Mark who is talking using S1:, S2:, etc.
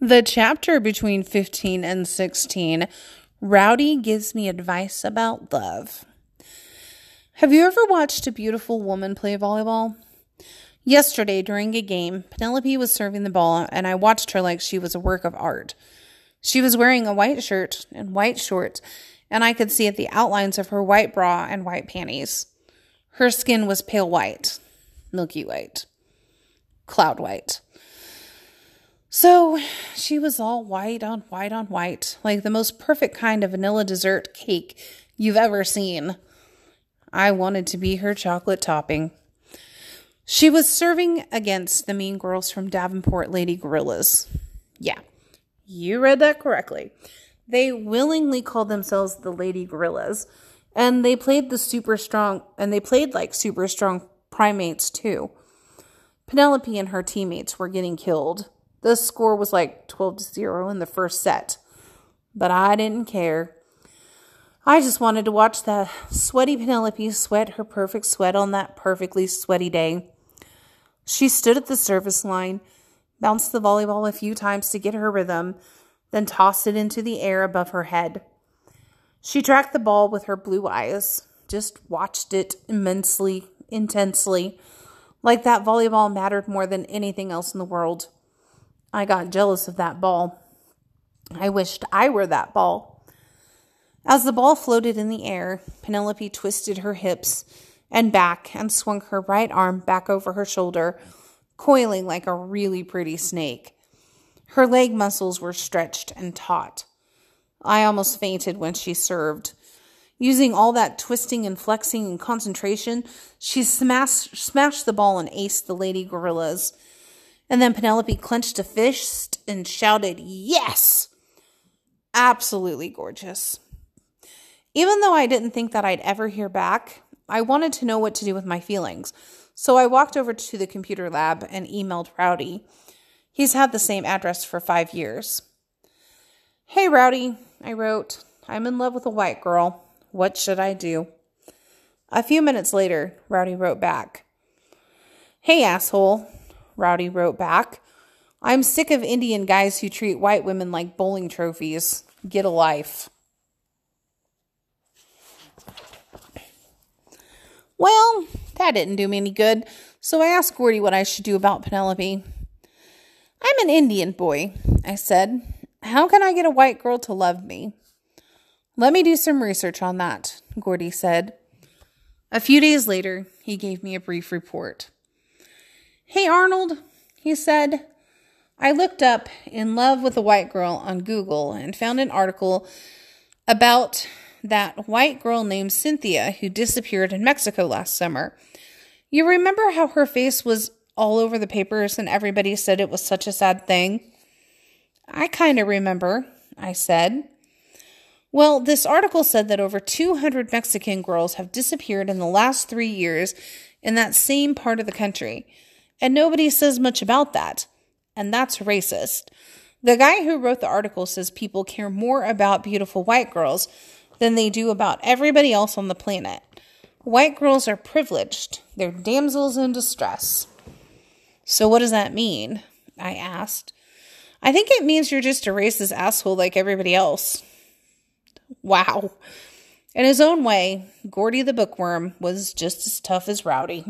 S1: The chapter between 15 and 16, Rowdy gives me advice about love. Have you ever watched a beautiful woman play volleyball? Yesterday, during a game, Penelope was serving the ball, and I watched her like she was a work of art. She was wearing a white shirt and white shorts, and I could see at the outlines of her white bra and white panties. Her skin was pale white, milky white, cloud white. So she was all white on white on white, like the most perfect kind of vanilla dessert cake you've ever seen. I wanted to be her chocolate topping. She was serving against the mean girls from Davenport Lady Gorillas. Yeah, you read that correctly. They willingly called themselves the Lady Gorillas, and they played the super strong, and they played like super strong primates too. Penelope and her teammates were getting killed. The score was like 12 to 0 in the first set. But I didn't care. I just wanted to watch that sweaty Penelope sweat her perfect sweat on that perfectly sweaty day. She stood at the service line, bounced the volleyball a few times to get her rhythm, then tossed it into the air above her head. She tracked the ball with her blue eyes, just watched it immensely, intensely, like that volleyball mattered more than anything else in the world. I got jealous of that ball. I wished I were that ball. As the ball floated in the air, Penelope twisted her hips and back and swung her right arm back over her shoulder, coiling like a really pretty snake. Her leg muscles were stretched and taut. I almost fainted when she served. Using all that twisting and flexing and concentration, she smashed, smashed the ball and aced the lady gorillas. And then Penelope clenched a fist and shouted, Yes! Absolutely gorgeous. Even though I didn't think that I'd ever hear back, I wanted to know what to do with my feelings. So I walked over to the computer lab and emailed Rowdy. He's had the same address for five years. Hey, Rowdy, I wrote, I'm in love with a white girl. What should I do? A few minutes later, Rowdy wrote back, Hey, asshole. Rowdy wrote back. I'm sick of Indian guys who treat white women like bowling trophies. Get a life. Well, that didn't do me any good, so I asked Gordy what I should do about Penelope. I'm an Indian boy, I said. How can I get a white girl to love me? Let me do some research on that, Gordy said. A few days later, he gave me a brief report. Arnold, he said. I looked up In Love with a White Girl on Google and found an article about that white girl named Cynthia who disappeared in Mexico last summer. You remember how her face was all over the papers and everybody said it was such a sad thing? I kind of remember, I said. Well, this article said that over 200 Mexican girls have disappeared in the last three years in that same part of the country. And nobody says much about that. And that's racist. The guy who wrote the article says people care more about beautiful white girls than they do about everybody else on the planet. White girls are privileged, they're damsels in distress. So, what does that mean? I asked. I think it means you're just a racist asshole like everybody else. Wow. In his own way, Gordy the bookworm was just as tough as Rowdy.